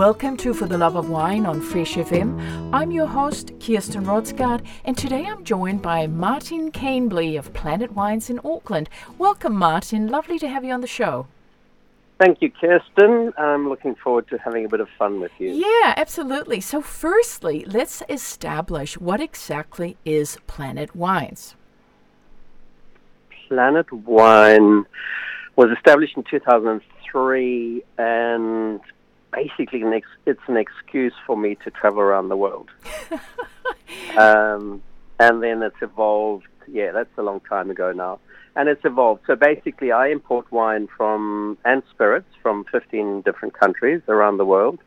Welcome to For the Love of Wine on Fresh FM. I'm your host, Kirsten Rodsgaard, and today I'm joined by Martin Cahnbley of Planet Wines in Auckland. Welcome, Martin. Lovely to have you on the show. Thank you, Kirsten. I'm looking forward to having a bit of fun with you. Yeah, absolutely. So, firstly, let's establish what exactly is Planet Wines. Planet Wine was established in 2003 and basically an ex- it's an excuse for me to travel around the world. um, and then it's evolved. Yeah, that's a long time ago now. And it's evolved. So basically, I import wine from and spirits from 15 different countries around the world,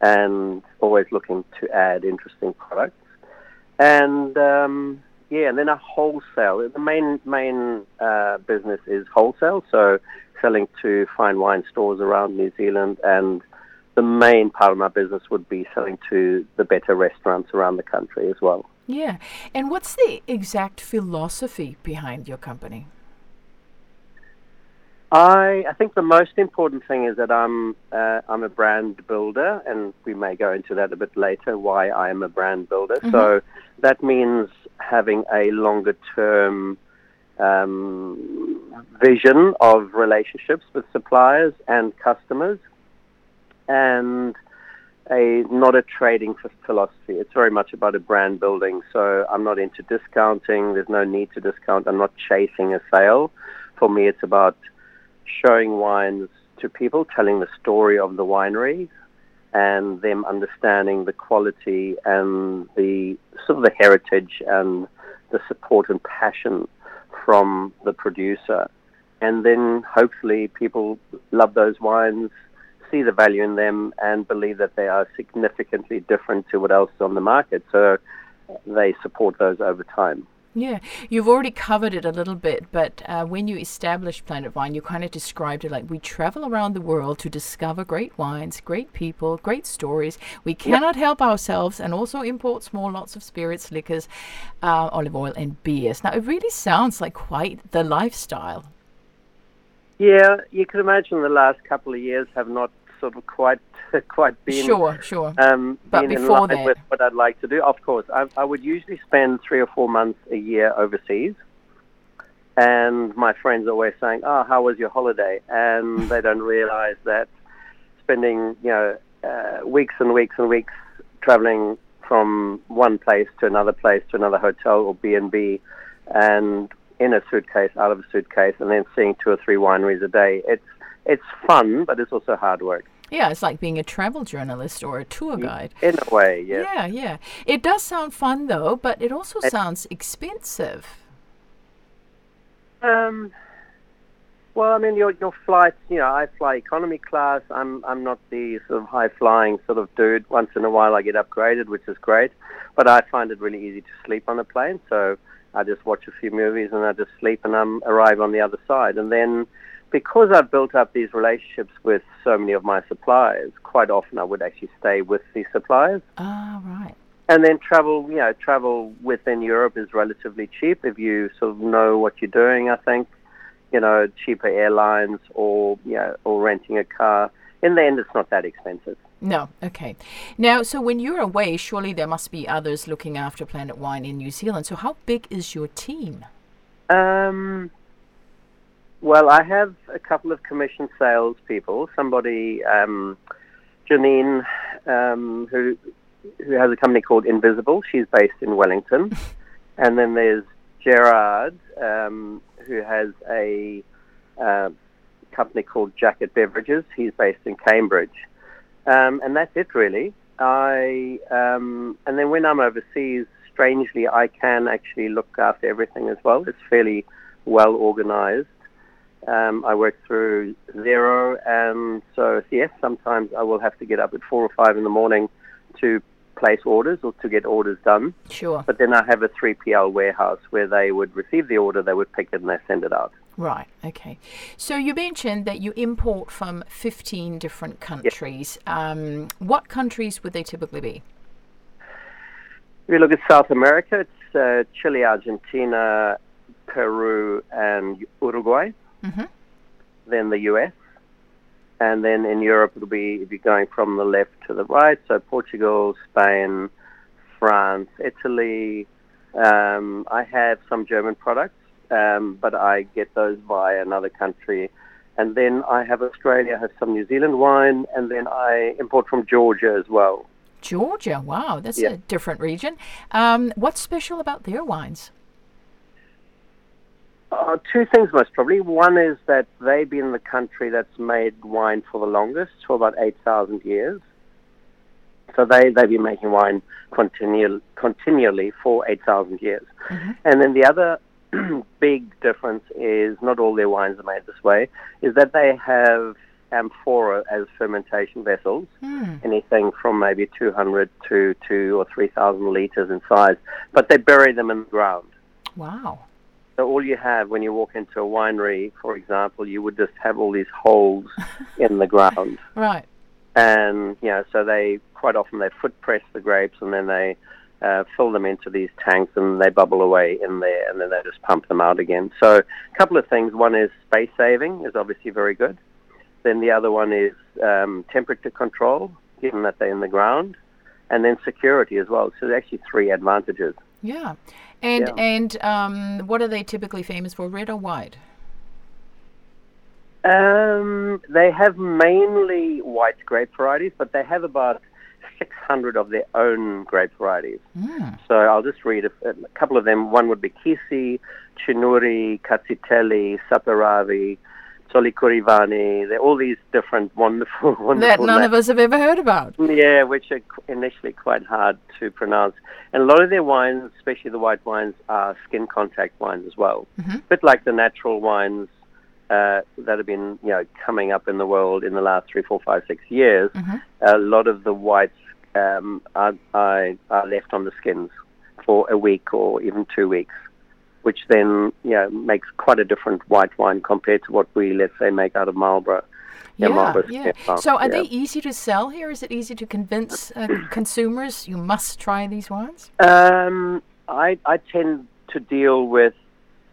and always looking to add interesting products. And um, yeah, and then a wholesale. The main main uh, business is wholesale, so selling to fine wine stores around New Zealand and the main part of my business would be selling to the better restaurants around the country as well. Yeah. And what's the exact philosophy behind your company? I I think the most important thing is that I'm uh, I'm a brand builder, and we may go into that a bit later. Why I am a brand builder. Mm-hmm. So that means having a longer term um, vision of relationships with suppliers and customers, and a not a trading philosophy. It's very much about a brand building. So I'm not into discounting. There's no need to discount. I'm not chasing a sale. For me, it's about showing wines to people, telling the story of the winery, and them understanding the quality and the sort of the heritage and the support and passion from the producer. And then hopefully people love those wines, see the value in them, and believe that they are significantly different to what else is on the market. So they support those over time. Yeah, you've already covered it a little bit, but uh, when you established Planet Wine, you kind of described it like we travel around the world to discover great wines, great people, great stories. We cannot yep. help ourselves and also import small lots of spirits, liquors, uh, olive oil, and beers. Now, it really sounds like quite the lifestyle. Yeah, you can imagine the last couple of years have not sort of quite quite been sure, sure. Um, but before in line that. with what I'd like to do. Of course, I, I would usually spend three or four months a year overseas, and my friends are always saying, "Oh, how was your holiday?" And they don't realize that spending you know uh, weeks and weeks and weeks traveling from one place to another place to another hotel or B and B, and in a suitcase, out of a suitcase, and then seeing two or three wineries a day. It's it's fun, but it's also hard work. Yeah, it's like being a travel journalist or a tour guide. In a way, yeah. Yeah, yeah. It does sound fun though, but it also it, sounds expensive. Um. Well, I mean, your your flights. You know, I fly economy class. I'm I'm not the sort of high flying sort of dude. Once in a while, I get upgraded, which is great. But I find it really easy to sleep on a plane. So I just watch a few movies and I just sleep and I'm arrive on the other side. And then because I've built up these relationships with so many of my suppliers, quite often I would actually stay with the suppliers. Ah, right. And then travel, you know, travel within Europe is relatively cheap if you sort of know what you're doing. I think, you know, cheaper airlines or you know, or renting a car. In the end, it's not that expensive. No, okay. Now, so when you're away, surely there must be others looking after Planet Wine in New Zealand. So, how big is your team? Um, well, I have a couple of commission salespeople. Somebody, um, Janine, um, who who has a company called Invisible. She's based in Wellington, and then there's Gerard, um, who has a uh, company called Jacket Beverages. He's based in Cambridge, um, and that's it really. I um, and then when I'm overseas, strangely, I can actually look after everything as well. It's fairly well organized. Um, I work through Xero, and so yes, sometimes I will have to get up at four or five in the morning to place orders or to get orders done. Sure. But then I have a 3PL warehouse where they would receive the order, they would pick it, and they send it out. Right. Okay. So you mentioned that you import from 15 different countries. Um, what countries would they typically be? If you look at South America, it's uh, Chile, Argentina, Peru, and Uruguay. Mhm. Then the US. And then in Europe, it'll be if you're going from the left to the right, so Portugal, Spain, France, Italy. Um, I have some German products, um, but I get those via another country. And then I have Australia, I have some New Zealand wine, and then I import from Georgia as well. Georgia. Wow, that's Yeah. a different region. Um, what's special about their wines? Uh, two things, most probably. One is that they've been the country that's made wine for the longest, for about 8,000 years. So they, they've been making wine continual, continually for 8,000 years. And then the other big difference is not all their wines are made this way, is that they have amphora as fermentation vessels, Hmm. anything from maybe 200 to 2 or 3,000 liters in size, but they bury them in the ground. Wow. So all you have when you walk into a winery, for example, you would just have all these holes in the ground, Right. and you know, so they quite often they foot press the grapes and then they uh, fill them into these tanks and they bubble away in there, and then they just pump them out again. So a couple of things. One is space saving is obviously very good. Then the other one is um, temperature control, given that they're in the ground, and then security as well. So there's actually three advantages. Yeah. And Yeah. and um, what are they typically famous for? Red or white? Um, they have mainly white grape varieties, but they have about 600 of their own grape varieties. Mm. So I'll just read a, a couple of them. One would be Kisi, Chinuri, Rkatsiteli, Saperavi, Solikurivani. They're all these different wonderful, wonderful That none of us have ever heard about. Yeah, which are initially quite hard to pronounce. And a lot of their wines, especially the white wines, are skin contact wines as well. Mhm. A bit like the natural wines uh, that have been, you know, coming up in the world in the last three, four, five, six years. Mhm. A lot of the whites um, are, are, are left on the skins for a week or even two weeks, which then, you know, makes quite a different white wine compared to what we, let's say, make out of Marlborough. Yeah, Marlborough yeah. Skin So are yeah. they easy to sell here? Is it easy to convince uh, consumers you must try these wines? Um, I, I tend to deal with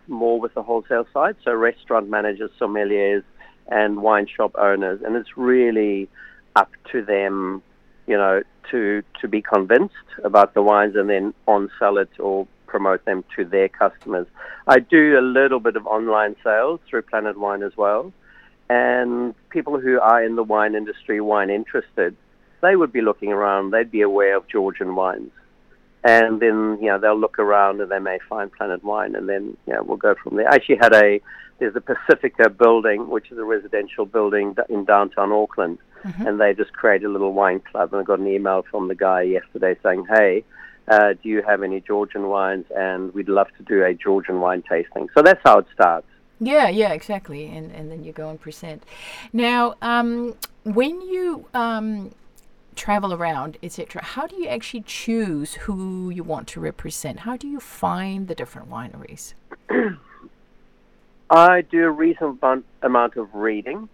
more with the wholesale side, so restaurant managers, sommeliers, and wine shop owners, and it's really up to them, you know, to to be convinced about the wines and then on sell it or promote them to their customers. I do a little bit of online sales through Planet Wine as well, and people who are in the wine industry, wine interested, they would be looking around. They'd be aware of Georgian wines and then you know they'll look around and they may find Planet Wine, and then you know we'll go from there. I actually had a there's a Pacifica building, which is a residential building in downtown Auckland, mm-hmm. and they just created a little wine club. And I got an email from the guy yesterday saying, "Hey, uh, do you have any Georgian wines? And we'd love to do a Georgian wine tasting." So that's how it starts. Yeah, yeah, exactly. And and then you go and present. Now, um, when you um, travel around, etc., how do you actually choose who you want to represent? How do you find the different wineries? I do a reasonable amount- of reading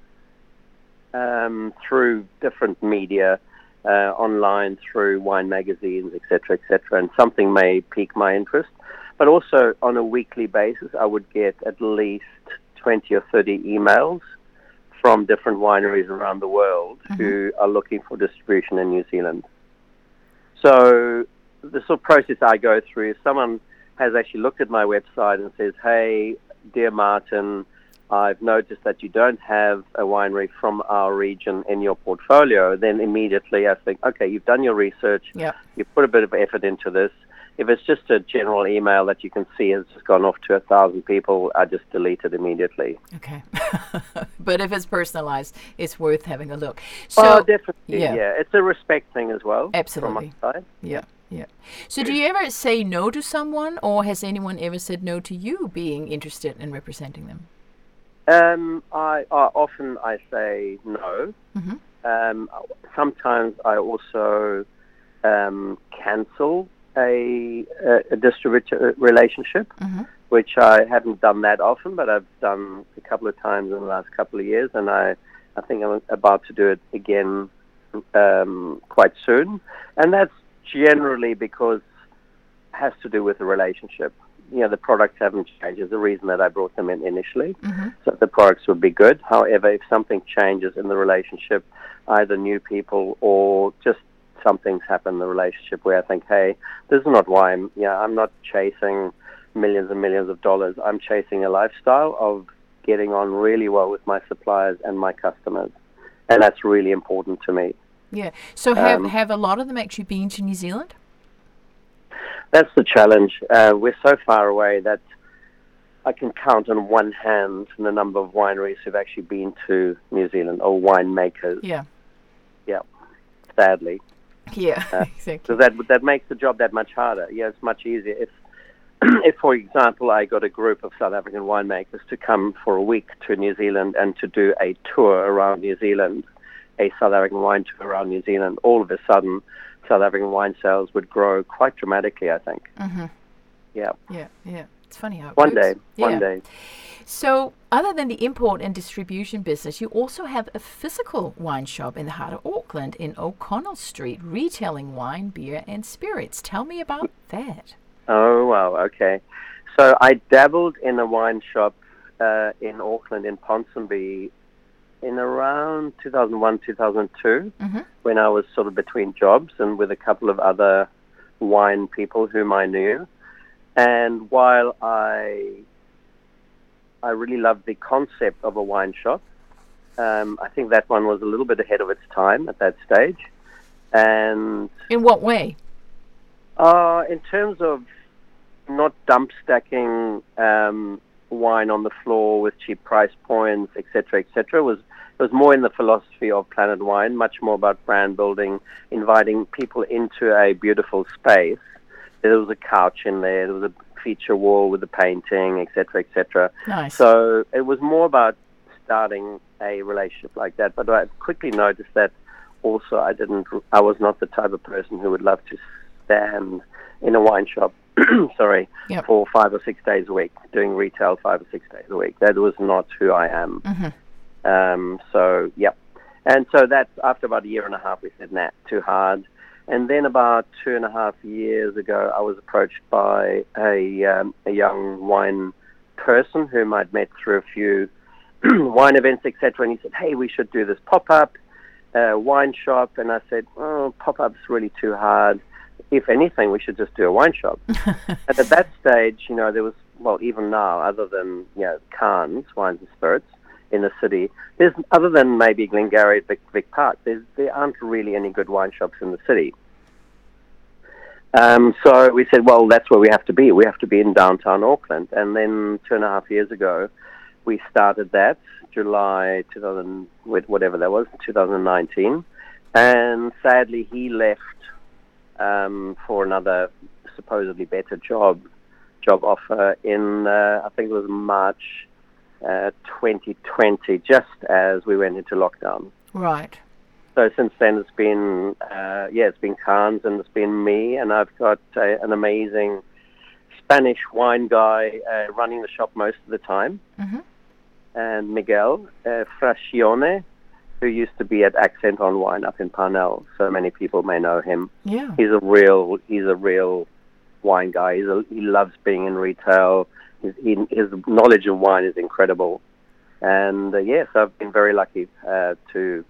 um, through different media, uh, online, through wine magazines, etc., etc., and something may pique my interest. But also on a weekly basis, I would get at least 20 or 30 emails from different wineries around the world who are looking for distribution in New Zealand. So the sort of process I go through is someone has actually looked at my website and says, "Hey, dear Martin, I've noticed that you don't have a winery from our region in your portfolio." Then immediately I think, "Okay, you've done your research. Yeah. You've put a bit of effort into this. If it's just a general email that you can see has just gone off to a thousand people, I just delete it immediately." Okay. but if it's personalized, it's worth having a look. So, oh, definitely. yeah. Yeah. it's a respect thing as well. Absolutely. From my side. Yeah, yeah. So, do you ever say no to someone, or has anyone ever said no to you being interested in representing them? Um, I, I often I say no. Mhm. Um, sometimes I also um, cancel a, a, a distributor relationship, Mhm. which I haven't done that often, but I've done a couple of times in the last couple of years, and I I think I'm about to do it again um, quite soon, and that's generally because it has to do with the relationship. You know, the products haven't changed. Is the reason that I brought them in initially Mhm. so the products would be good. However, if something changes in the relationship, either new people or just something's happened in the relationship where I think, hey, this is not why I'm, yeah, I'm not chasing millions and millions of dollars. I'm chasing a lifestyle of getting on really well with my suppliers and my customers. And that's really important to me. Yeah. So have Um, have a lot of them actually been to New Zealand? That's the challenge. Uh, we're so far away that I can count on one hand the number of wineries who've actually been to New Zealand or winemakers, Yeah. Yeah. Sadly. Yeah. Uh, exactly. So that that makes the job that much harder. Yeah, it's much easier if, if for example, I got a group of South African winemakers to come for a week to New Zealand and to do a tour around New Zealand, a South African wine tour around New Zealand. All of a sudden, South African wine sales would grow quite dramatically. I think. Mhm. Yeah, Yeah. Yeah. It's funny how it one works. day, one day. So, other than the import and distribution business, you also have a physical wine shop in the heart of Auckland in O'Connell Street, retailing wine, beer, and spirits. Tell me about that. Oh wow, okay. So I dabbled in a wine shop uh, in Auckland in Ponsonby in around 2001, 2002, Mhm. when I was sort of between jobs and with a couple of other wine people whom I knew. And while I I really loved the concept of a wine shop, um, I think that one was a little bit ahead of its time at that stage. And In what way? uh, in terms of not dump stacking um, wine on the floor with cheap price points, etc., etc., was it was more in the philosophy of Planet Wine, much more about brand building, inviting people into a beautiful space. There was a couch in there, there was a feature wall with a painting, etc., etc. Nice. So it was more about starting a relationship like that. But I quickly noticed that also I didn't, I was not the type of person who would love to stand in a wine shop, sorry, Yep. for five or six days a week, doing retail five or six days a week. That was not who I am. Mhm. Um, so, yep. And so that's after about a year and a half, we said, nah, too hard. And then about two and a half years ago, I was approached by a, um, a young wine person whom I'd met through a few wine events, etc. And he said, hey, we should do this pop-up uh, wine shop. And I said, oh, pop-up's really too hard. If anything, we should just do a wine shop. and at that stage, you know, there was, well, even now, other than, you know, Cannes, wines and spirits, in the city. There's other than maybe Glengarry Vic, Vic Park, there aren't really any good wine shops in the city. Um, so we said, well, that's where we have to be. We have to be in downtown Auckland. And then two and a half years ago, we started that July 2000, with whatever that was, 2019. And sadly, he left um, for another supposedly better job job offer in uh, I think it was March uh, 2020, just as we went into lockdown. Right. So since then, it's been uh, yeah, it's been Cannes and it's been me, and I've got uh, an amazing Spanish wine guy uh, running the shop most of the time, Mhm. and Miguel uh, Frascione, who used to be at Accent on Wine up in Parnell. So many people may know him. Yeah. He's a real he's a real wine guy. He's a, he loves being in retail. His, his knowledge of wine is incredible, and uh, yes, I've been very lucky uh, to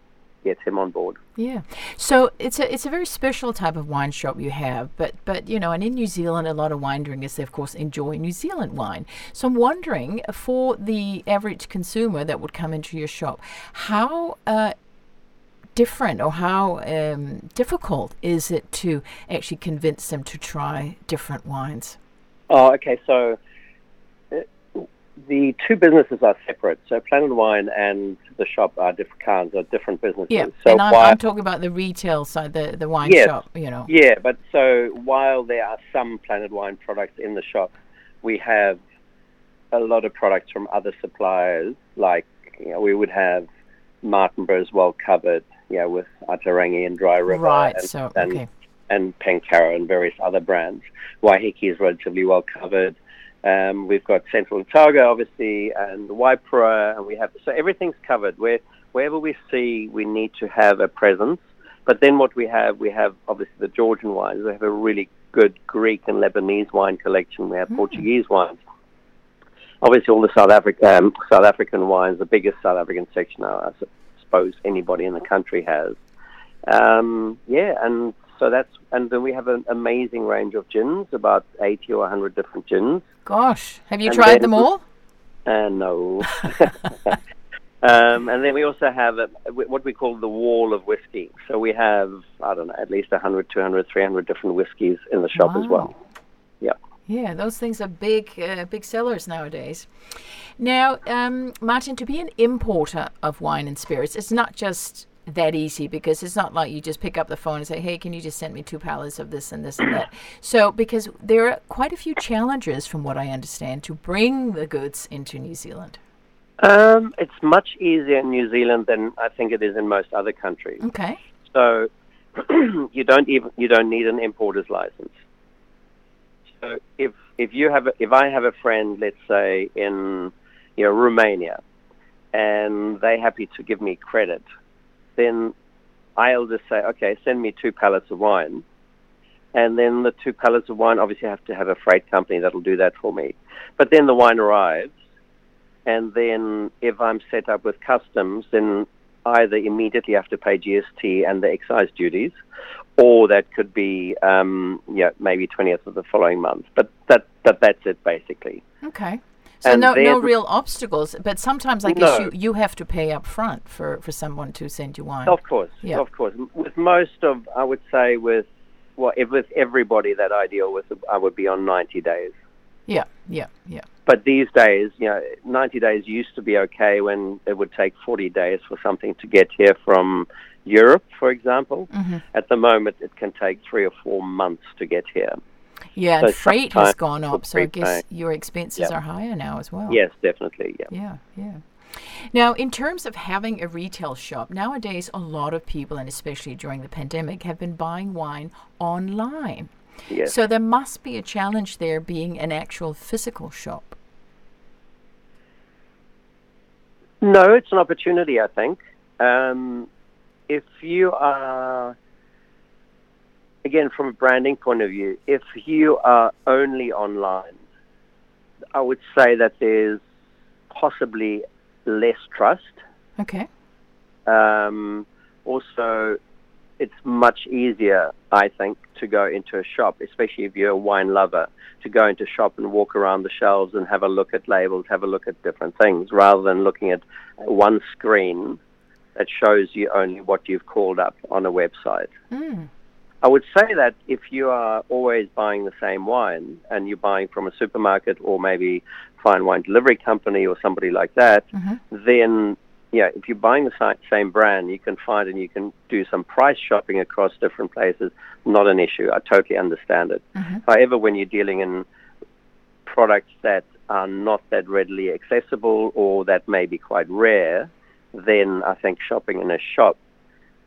get him on board. Yeah. So it's a it's a very special type of wine shop you have, but but you know, and in New Zealand, a lot of wine drinkers, they of course enjoy New Zealand wine. So I'm wondering, for the average consumer that would come into your shop, how uh, different or how um, difficult is it to actually convince them to try different wines? Oh, okay. So the two businesses are separate. So Planet Wine and the shop are different kinds are different businesses. Yeah, So and I'm, I'm talking about the retail side, the the wine Yes. shop. You know. Yeah, but so while there are some Planet Wine products in the shop, we have a lot of products from other suppliers. Like you know, we would have Martinborough's well covered, know, with Ata Rangi and Dry River, Right, and, so, and, okay. and Pencarrow and various other brands. Waiheke is relatively well covered. Um, we've got Central Otago, obviously, and Waipara, and we have so everything's covered. Where wherever we see, we need to have a presence. But then what we have, we have obviously the Georgian wines. We have a really good Greek and Lebanese wine collection. We have Portuguese wines. Obviously, all the South Africa, um, South African wines, the biggest South African section, I suppose anybody in the country has. Um, yeah, and so that's and then we have an amazing range of gins, about eighty or hundred different gins. Gosh, have you And tried then- them all? Uh, no. um, and then we also have a, what we call the wall of whiskey. So we have, I don't know, at least 100, 200, 300 different whiskies in the shop as well. Yeah. Yeah, those things are big, uh, big sellers nowadays. Now, um, Martin, to be an importer of wine and spirits, it's not just that easy because it's not like you just pick up the phone and say, "Hey, can you just send me two pallets of this and this and that?" So, because there are quite a few challenges, from what I understand, to bring the goods into New Zealand. Um, it's much easier in New Zealand than I think it is in most other countries. Okay. So you don't even you don't need an importer's license. So if if you have a, if I have a friend, let's say in you know Romania, and they're happy to give me credit, then I'll just say, okay, send me two pallets of wine, and then the two pallets of wine obviously have to have a freight company that'll do that for me. But then the wine arrives, and then if I'm set up with customs, then either immediately have to pay GST and the excise duties, or that could be um, yeah maybe twentieth of the following month. But that, that that's it basically. Okay. So And no, no real obstacles, but sometimes I guess No. you, you have to pay up front for, for someone to send you wine. Of course, Yeah. of course. With most of, I would say, with well, if with everybody that I deal with, I would be on ninety days. Yeah, yeah, yeah. But these days, you know, 90 days used to be okay when it would take 40 days for something to get here from Europe, for example. Mm-hmm. At the moment, it can take three or four months to get here. Yeah, So freight has gone up, so I guess your expenses Yeah. are higher now as well. Yes, definitely. Yeah. Yeah, yeah. Now, in terms of having a retail shop, nowadays a lot of people, and especially during the pandemic, have been buying wine online. Yes. So there must be a challenge there being an actual physical shop. No, it's an opportunity, I think. Um, if you are, again, from a branding point of view, if you are only online, I would say that there's possibly less trust. Okay. Um, also, it's much easier, I think, to go into a shop, especially if you're a wine lover, to go into a shop and walk around the shelves and have a look at labels, have a look at different things, rather than looking at one screen that shows you only what you've called up on a website. Mm. I would say that if you are always buying the same wine and you're buying from a supermarket or maybe fine wine delivery company or somebody like that, Mhm. then yeah, if you're buying the same brand, you can find and you can do some price shopping across different places. Not an issue. I totally understand it. Mhm. However, when you're dealing in products that are not that readily accessible or that may be quite rare, then I think shopping in a shop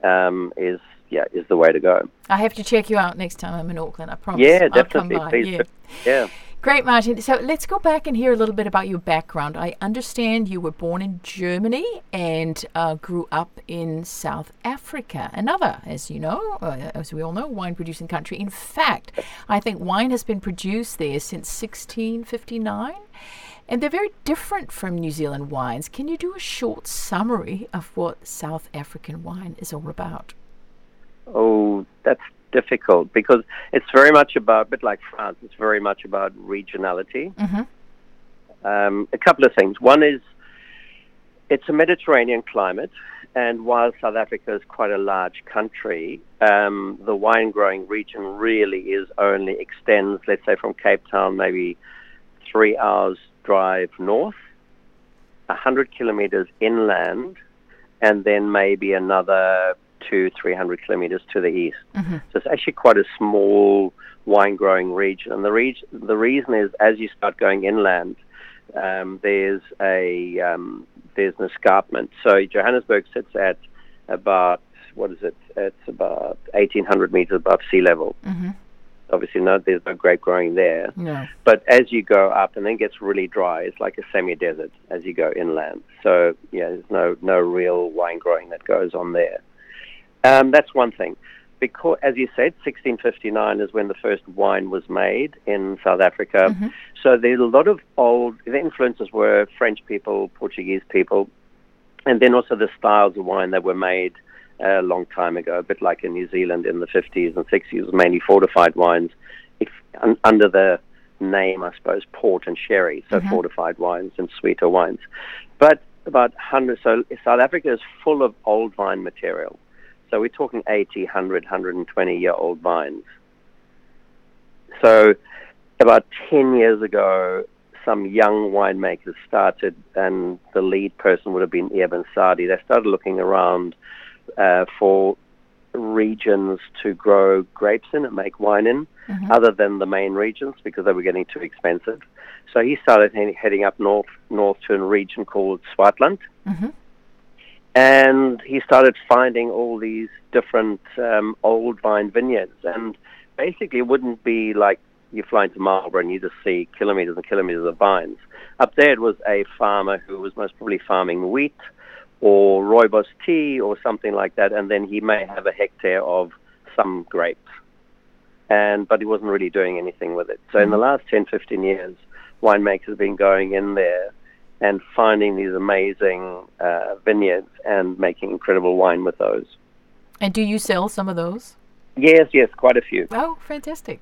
um, is yeah is the way to go. I have to check you out next time I'm in Auckland. I promise. Yeah, I'll come definitely. by. Please yeah. Yeah. Great, Martin. So let's go back and hear a little bit about your background. I understand you were born in Germany and uh, grew up in South Africa, another, as you know, uh, as we all know, wine producing country. In fact, I think wine has been produced there since 1659. And they're very different from New Zealand wines. Can you do a short summary of what South African wine is all about? Oh, that's difficult because it's very much about, a bit like France, it's very much about regionality. Mm-hmm. Um, a couple of things. One is it's a Mediterranean climate, and while South Africa is quite a large country, um, the wine growing region really is only extends, let's say, from Cape Town, maybe three hours drive north, 100 kilometers inland, and then maybe another two, 300 kilometers to the east. Mm-hmm. So it's actually quite a small wine growing region. And the, reg- the reason is as you start going inland, um, there's a um, there's an escarpment. So Johannesburg sits at about what is it? It's about 1,800 meters above sea level. Mm-hmm. Obviously, no, there's no grape growing there. No. But as you go up and then it gets really dry, it's like a semi-desert as you go inland. So yeah, there's no no real wine growing that goes on there. Um, that's one thing. Because, as you said, 1659 is when the first wine was made in South Africa. Mhm. So there's a lot of old. The influences were French people, Portuguese people, and then also the styles of wine that were made a long time ago, a bit like in New Zealand in the 50s and 60s, mainly fortified wines, if, un, under the name, I suppose, port and sherry, so Mhm. fortified wines and sweeter wines. But about 100, so South Africa is full of old vine material. So we're talking 80, 100, 120 year old vines. So about 10 years ago, some young winemakers started, and the lead person would have been Eben Sadie. They started looking around uh, for regions to grow grapes in and make wine in, Mhm. other than the main regions because they were getting too expensive. So he started he- heading up north, north to a region called Swartland Mhm. And he started finding all these different um, old vine vineyards. And basically, it wouldn't be like you fly into Marlborough and you just see kilometers and kilometers of vines. Up there, it was a farmer who was most probably farming wheat or rooibos tea or something like that, and then he may have a hectare of some grapes. And but he wasn't really doing anything with it. So in the last 10, 15 years, winemakers have been going in there and finding these amazing uh, vineyards and making incredible wine with those. And do you sell some of those? Yes, yes, quite a few. Oh, fantastic.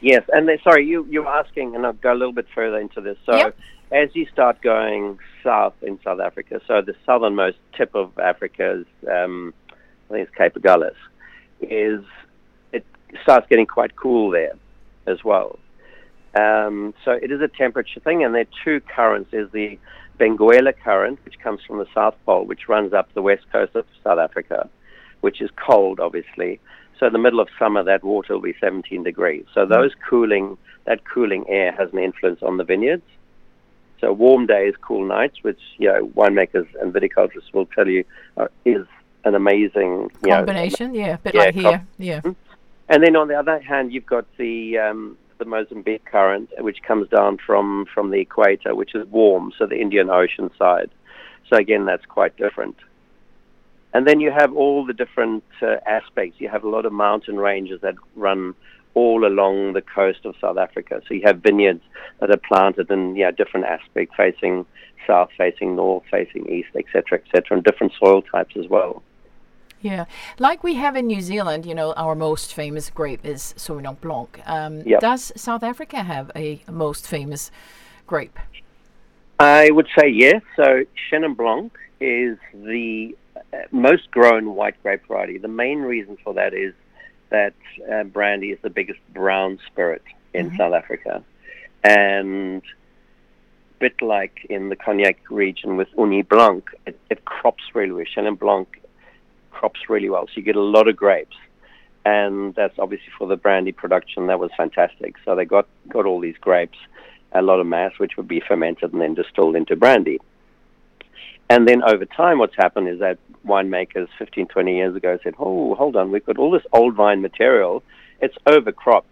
Yes, and then, sorry, you you were asking, and I'll go a little bit further into this. So, Yep. as you start going south in South Africa, so the southernmost tip of Africa is, um, I think it's Cape Agulhas, is it starts getting quite cool there as well. Um, so it is a temperature thing, and there are two currents. There's the Benguela current, which comes from the South Pole, which runs up the west coast of South Africa, which is cold, obviously. So in the middle of summer, that water will be 17 degrees. So those cooling, that cooling air has an influence on the vineyards. So warm days, cool nights, which you know winemakers and viticulturists will tell you uh, is an amazing you know, Combination, yeah, a bit Yeah, like com- here. Yeah. and then on the other hand, you've got the um, the Mozambique current, which comes down from from the equator, which is warm, so the Indian Ocean side. So again, that's quite different. And then you have all the different uh, aspects. You have a lot of mountain ranges that run all along the coast of South Africa. So you have vineyards that are planted in yeah different aspects, facing south, facing north, facing east, etc., etc., and different soil types as well. Yeah, like we have in New Zealand, you know, our most famous grape is Sauvignon Blanc. Um, Yep. Does South Africa have a most famous grape? I would say yes. So Chenin Blanc is the uh, most grown white grape variety. The main reason for that is that uh, brandy is the biggest brown spirit in South Africa, and bit like in the cognac region with Ugni Blanc, it, it crops really well. Chenin Blanc crops really well, so you get a lot of grapes. And that's obviously for the brandy production. That was fantastic. So they got, got all these grapes, a lot of mass, which would be fermented and then distilled into brandy. And then over time, what's happened is that winemakers 15, 20 years ago said, oh, hold on, we've got all this old vine material. It's overcropped.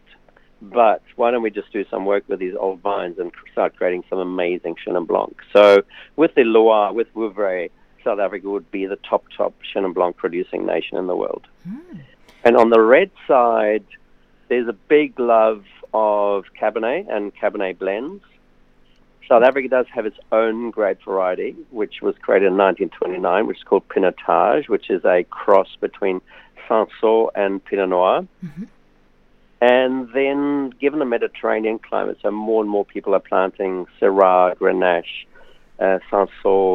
But why don't we just do some work with these old vines and start creating some amazing Chenin Blanc? So with the Loire, with Vouvray, South Africa would be the top, top Chenin Blanc producing nation in the world. Hmm. And on the red side, there's a big love of Cabernet and Cabernet blends. South Africa does have its own grape variety, which was created in 1929, which is called Pinotage, which is a cross between Cinsault and Pinot Noir. Mm-hmm. And then, given the Mediterranean climate, so more and more people are planting Syrah, Grenache, uh,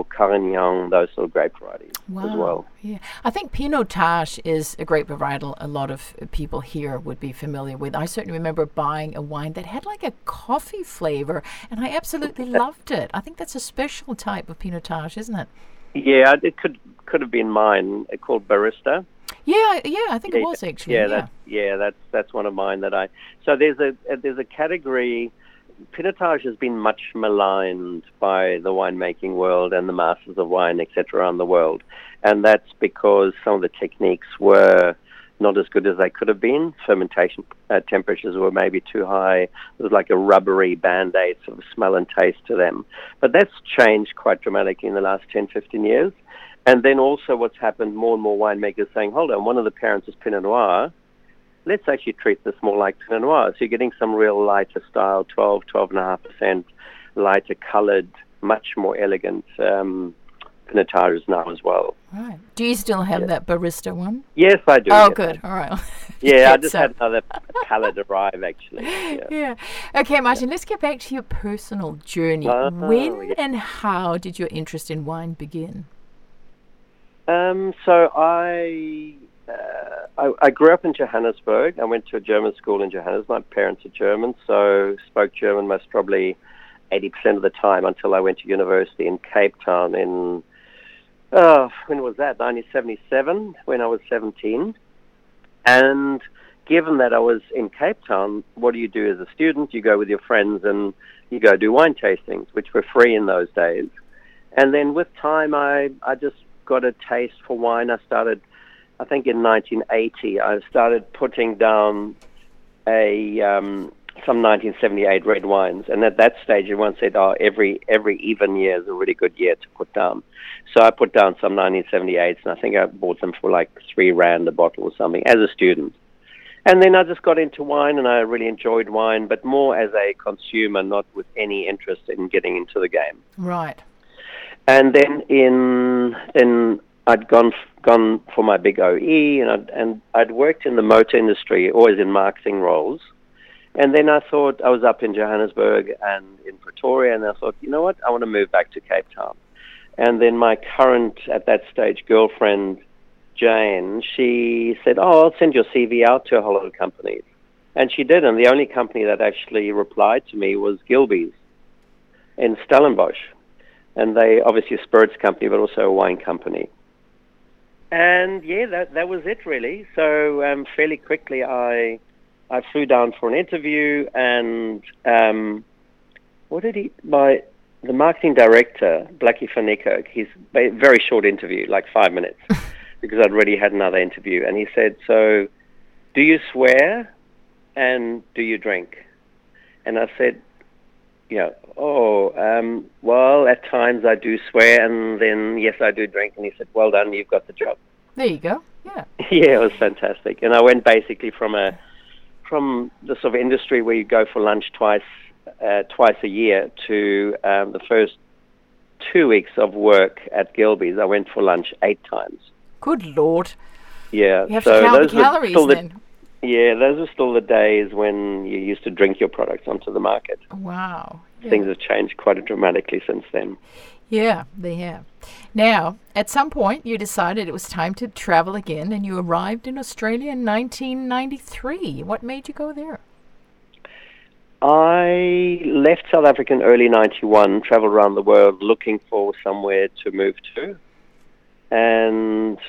Carignan, those sort of grape varieties as well. Yeah, I think Pinotage is a grape varietal a lot of people here would be familiar with. I certainly remember buying a wine that had like a coffee flavor, and I absolutely loved it. I think that's a special type of Pinotage, isn't it? Yeah, it could could have been mine, uh, called Barista. Yeah, yeah, I think it was actually. Yeah, Yeah, that's yeah, that's that's one of mine that I. So there's a uh, there's a category Pinotage has been much maligned by the winemaking world and the masters of wine, etc., around the world. And that's because some of the techniques were not as good as they could have been. Fermentation uh, temperatures were maybe too high. It was like a rubbery band aid sort of smell and taste to them. But that's changed quite dramatically in the last 10, 15 years. And then also what's happened, more and more winemakers saying, hold on, one of the parents is Pinot Noir let's actually treat this more like Pinot Noir. So you're getting some real lighter style, 12, 12.5% lighter colored, much more elegant um, Pinotages now as well. Right. Do you still have that barista one? Yes, I do. Oh, yes. good. All right. Yeah, I just had another palette arrive actually. Yeah. yeah. Okay, Martin, let's get back to your personal journey. Oh, when yeah. and how did your interest in wine begin? Um, so I, uh, I I grew up in Johannesburg. I went to a German school in Johannesburg. My parents are German, so spoke German most probably eighty percent of the time until I went to university in Cape Town in uh, when was that? 1977, when I was 17. And given that I was in Cape Town, what do you do as a student? You go with your friends and you go do wine tastings, which were free in those days. And then with time, I, I just got a taste for wine. I started, I think in 1980, I started putting down a um, some 1978 red wines, and at that stage, everyone said, "Oh, every every even year is a really good year to put down." So I put down some 1978s, and I think I bought them for like three rand a bottle or something as a student. And then I just got into wine, and I really enjoyed wine, but more as a consumer, not with any interest in getting into the game. Right. And then in then I'd gone gone for my big OE, and I'd, and I'd worked in the motor industry, always in marketing roles. And then I thought I was up in Johannesburg and in Pretoria, and I thought, you know what, I want to move back to Cape Town. And then my current, at that stage, girlfriend, Jane, she said, oh, I'll send your CV out to a whole lot of companies. And she did, and the only company that actually replied to me was Gilbey's in Stellenbosch. And they, obviously, a spirits company, but also a wine company. And yeah, that, that was it really. So um, fairly quickly, I I flew down for an interview, and um, what did he? My the marketing director, Blackie Niekerk, he's a very short interview, like five minutes, because I'd already had another interview, and he said, "So, do you swear, and do you drink?" And I said, "You know, oh, um, well, at times I do swear, and then yes, I do drink." And he said, "Well done, you've got the job." There you go. Yeah. yeah, it was fantastic, and I went basically from a from the sort of industry where you go for lunch twice uh, twice a year to um, the first two weeks of work at Gilbey's. I went for lunch eight times. Good lord. Yeah, You have so to count the calories still the- then. Yeah, those were still the days when you used to drink your products onto the market. Wow. Yeah. Things have changed quite dramatically since then. Yeah, they have. Now, at some point, you decided it was time to travel again, and you arrived in Australia in 1993. What made you go there? I left South Africa in early 91, traveled around the world looking for somewhere to move to. And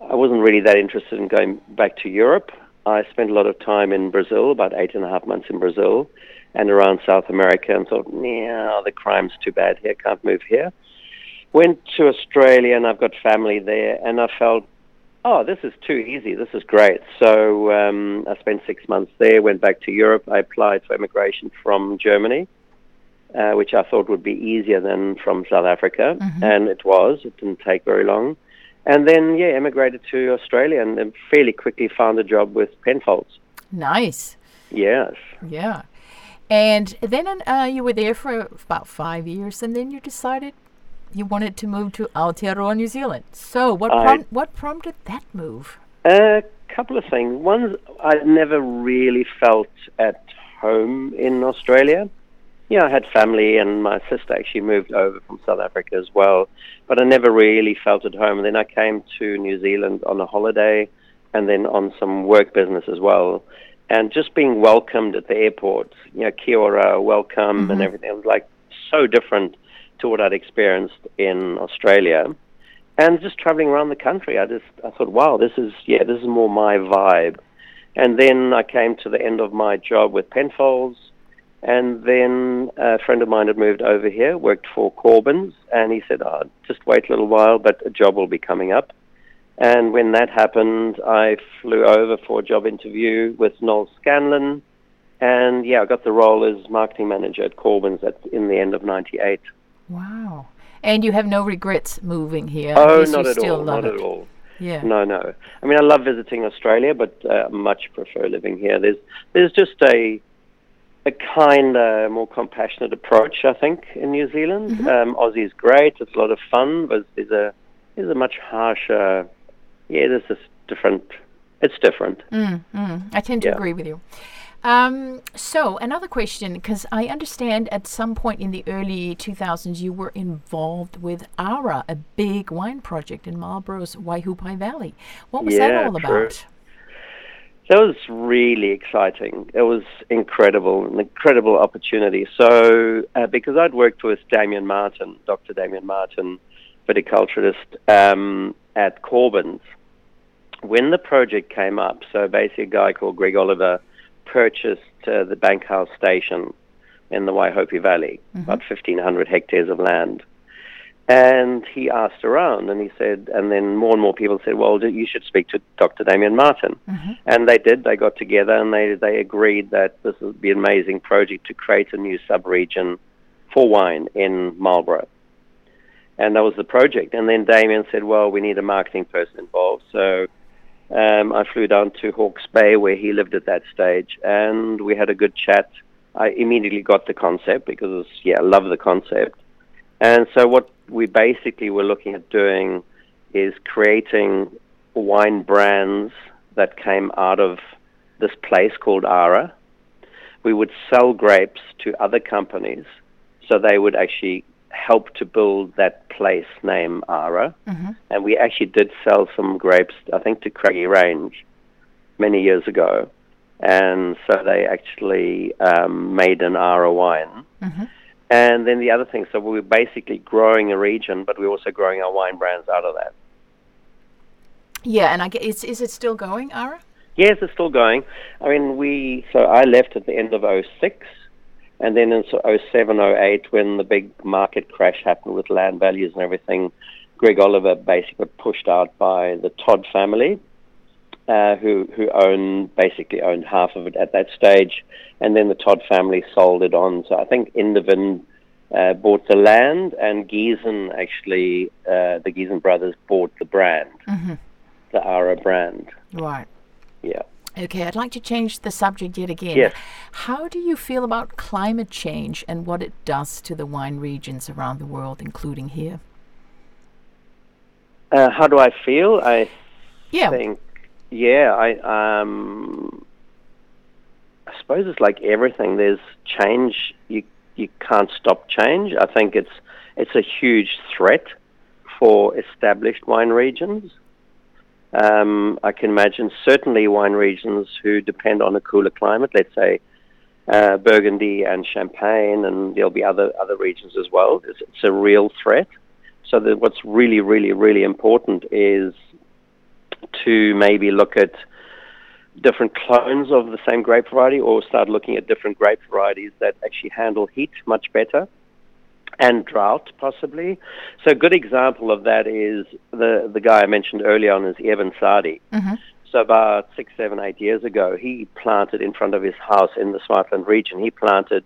I wasn't really that interested in going back to Europe. I spent a lot of time in Brazil, about eight and a half months in Brazil, and around South America, and thought, yeah, the crime's too bad here, can't move here. Went to Australia, and I've got family there, and I felt, oh, this is too easy, this is great. So um, I spent six months there, went back to Europe. I applied for immigration from Germany, uh, which I thought would be easier than from South Africa, and it was. It didn't take very long. And then, yeah, emigrated to Australia and then fairly quickly found a job with Penfolds. Nice. Yes. Yeah. And then uh, you were there for about five years, and then you decided you wanted to move to Aotearoa, New Zealand. So, what prom- what prompted that move? A couple of things. One, I never really felt at home in Australia. Yeah, I had family, and my sister actually moved over from South Africa as well, but I never really felt at home. And then I came to New Zealand on a holiday, and then on some work business as well. And just being welcomed at the airport, you know, kia ora, welcome, and mm-hmm. everything. It was like so different to what I'd experienced in Australia and just traveling around the country, I just I thought, wow, this is yeah, this is more my vibe. And then I came to the end of my job with Penfolds, And then a friend of mine had moved over here, worked for Corbans, and he said, oh, just wait a little while, but a job will be coming up. And when that happened, I flew over for a job interview with Noel Scanlon. And yeah, I got the role as marketing manager at Corbans at, in the end of 98. Wow. And you have no regrets moving here? Oh, not at all. Not it. at all. Yeah. No, no. I mean, I love visiting Australia, but uh, much prefer living here. There's there's just a a kinder, more compassionate approach, I think, in New Zealand. Mm-hmm. Um, Aussie's great; it's a lot of fun, but there's a there's a much harsher. Yeah, there's this different. It's different. Mm, mm, I tend to Yeah. agree with you. Um, so another question, because I understand at some point in the early 2000s you were involved with ARA, a big wine project in Marlborough's Waihopai Valley. What was that Yeah, all true. That was really exciting. It was incredible, an incredible opportunity. So, uh, because I'd worked with Damien Martin, Dr. Damien Martin, viticulturist um, at Corbans, when the project came up, so basically a guy called Greg Oliver purchased uh, the Bankhouse Station in the Waihopai Valley, about 1,500 hectares of land. And he asked around, and he said, and then more and more people said, "Well, you should speak to Dr. Damien Martin." And they did. They got together and they they agreed that this would be an amazing project to create a new sub-region for wine in Marlborough. And that was the project. And then Damien said, "Well, we need a marketing person involved." So um, I flew down to Hawke's Bay where he lived at that stage, and we had a good chat. I immediately got the concept because, yeah, I love the concept. And so what we basically were looking at doing is creating wine brands that came out of this place called Ara. We would sell grapes to other companies so they would actually help to build that place name Ara. And we actually did sell some grapes, I think, to Craggy Range many years ago. And so they actually um, made an Ara wine. And then the other thing, so we're basically growing a region, but we're also growing our wine brands out of that. Yeah, and I get, is, is it still going, ARA? Yes, it's still going. I mean, we, so I left at the end of 06, and then in so 07, 08, when the big market crash happened with land values and everything, Greg Oliver basically got pushed out by the Todd family, uh, who, who owned, basically owned half of it at that stage, and then the Todd family sold it on. So I think Indevin uh, bought the land, and Giesen actually, uh, the Giesen brothers bought the brand, the Ara brand. Right. Yeah. Okay, I'd like to change the subject yet again. Yes. How do you feel about climate change and what it does to the wine regions around the world, including here? Uh, how do I feel? I Yeah. think, yeah, I um, I suppose it's like everything. There's change. You you can't stop change. I think it's it's a huge threat for established wine regions. Um, I can imagine certainly wine regions who depend on a cooler climate. Let's say uh, Burgundy and Champagne, and there'll be other other regions as well. It's, it's a real threat. So what's really, really, really important is to maybe look at different clones of the same grape variety or start looking at different grape varieties that actually handle heat much better and drought possibly. So a good example of that is the, the guy I mentioned earlier on is Eben Sadie. So about six, seven, eight years ago, he planted in front of his house in the Swartland region, he planted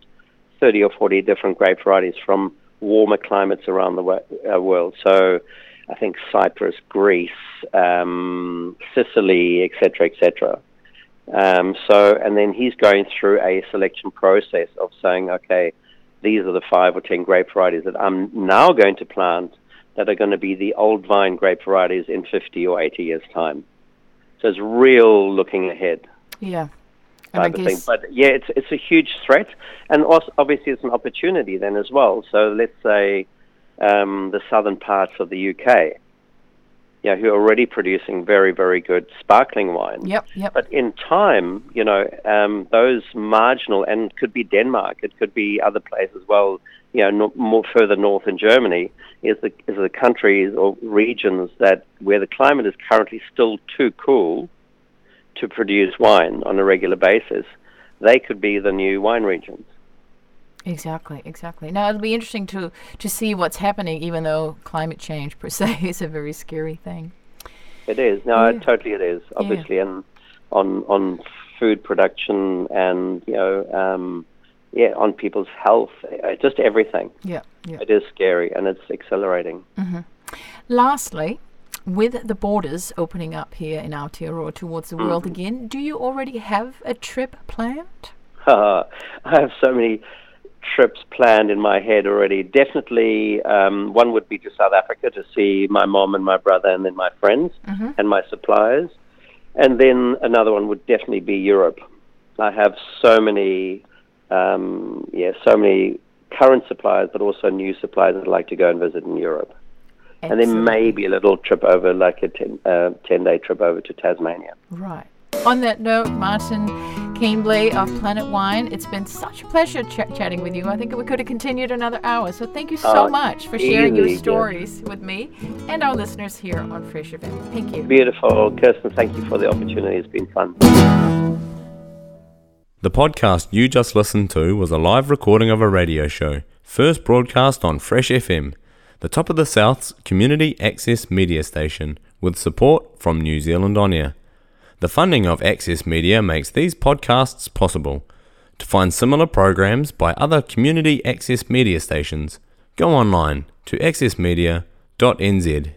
30 or 40 different grape varieties from warmer climates around the uh, world. So I think Cyprus, Greece, um, Sicily, etc., etc. Um, so, and then he's going through a selection process of saying, okay, these are the five or ten grape varieties that I'm now going to plant that are going to be the old vine grape varieties in 50 or 80 years' time. So it's real looking ahead Yeah. I type of thing. But yeah, it's it's a huge threat, and also obviously it's an opportunity then as well. So let's say um, the southern parts of the UK, yeah, who are already producing very very good sparkling wine. yep, yep. But in time, you know, um, those marginal and it could be Denmark, it could be other places as well. You know, no, more further north in Germany is the is the countries or regions that where the climate is currently still too cool to produce wine on a regular basis. They could be the new wine regions. Exactly, exactly. Now it'll be interesting to to see what's happening, even though climate change per se is a very scary thing. It is. No, Yeah. totally it is. Obviously, and on on food production and you know, um, yeah, on people's health, uh, just everything. Yeah, yeah. It is scary, and it's accelerating. Lastly, with the borders opening up here in Aotearoa towards the world again, do you already have a trip planned? I have so many trips planned in my head already. Definitely, um, one would be to South Africa to see my mom and my brother, and then my friends and my suppliers. And then another one would definitely be Europe. I have so many, um, yeah, so many current suppliers, but also new suppliers that I'd like to go and visit in Europe. And then maybe a little trip over, like a 10, uh, 10 day trip over to Tasmania. Right. On that note, Martin Cahnbley of Planet Wine, it's been such a pleasure ch- chatting with you. I think we could have continued another hour. So thank you so Oh, much for sharing your easily, yeah. stories with me and our listeners here on Fresh FM. Thank you. Beautiful. Kirsten, thank you for the opportunity. It's been fun. The podcast you just listened to was a live recording of a radio show, first broadcast on Fresh FM, the top of the South's community access media station, with support from New Zealand On Air. The funding of Access Media makes these podcasts possible. To find similar programs by other community access media stations, go online to accessmedia.nz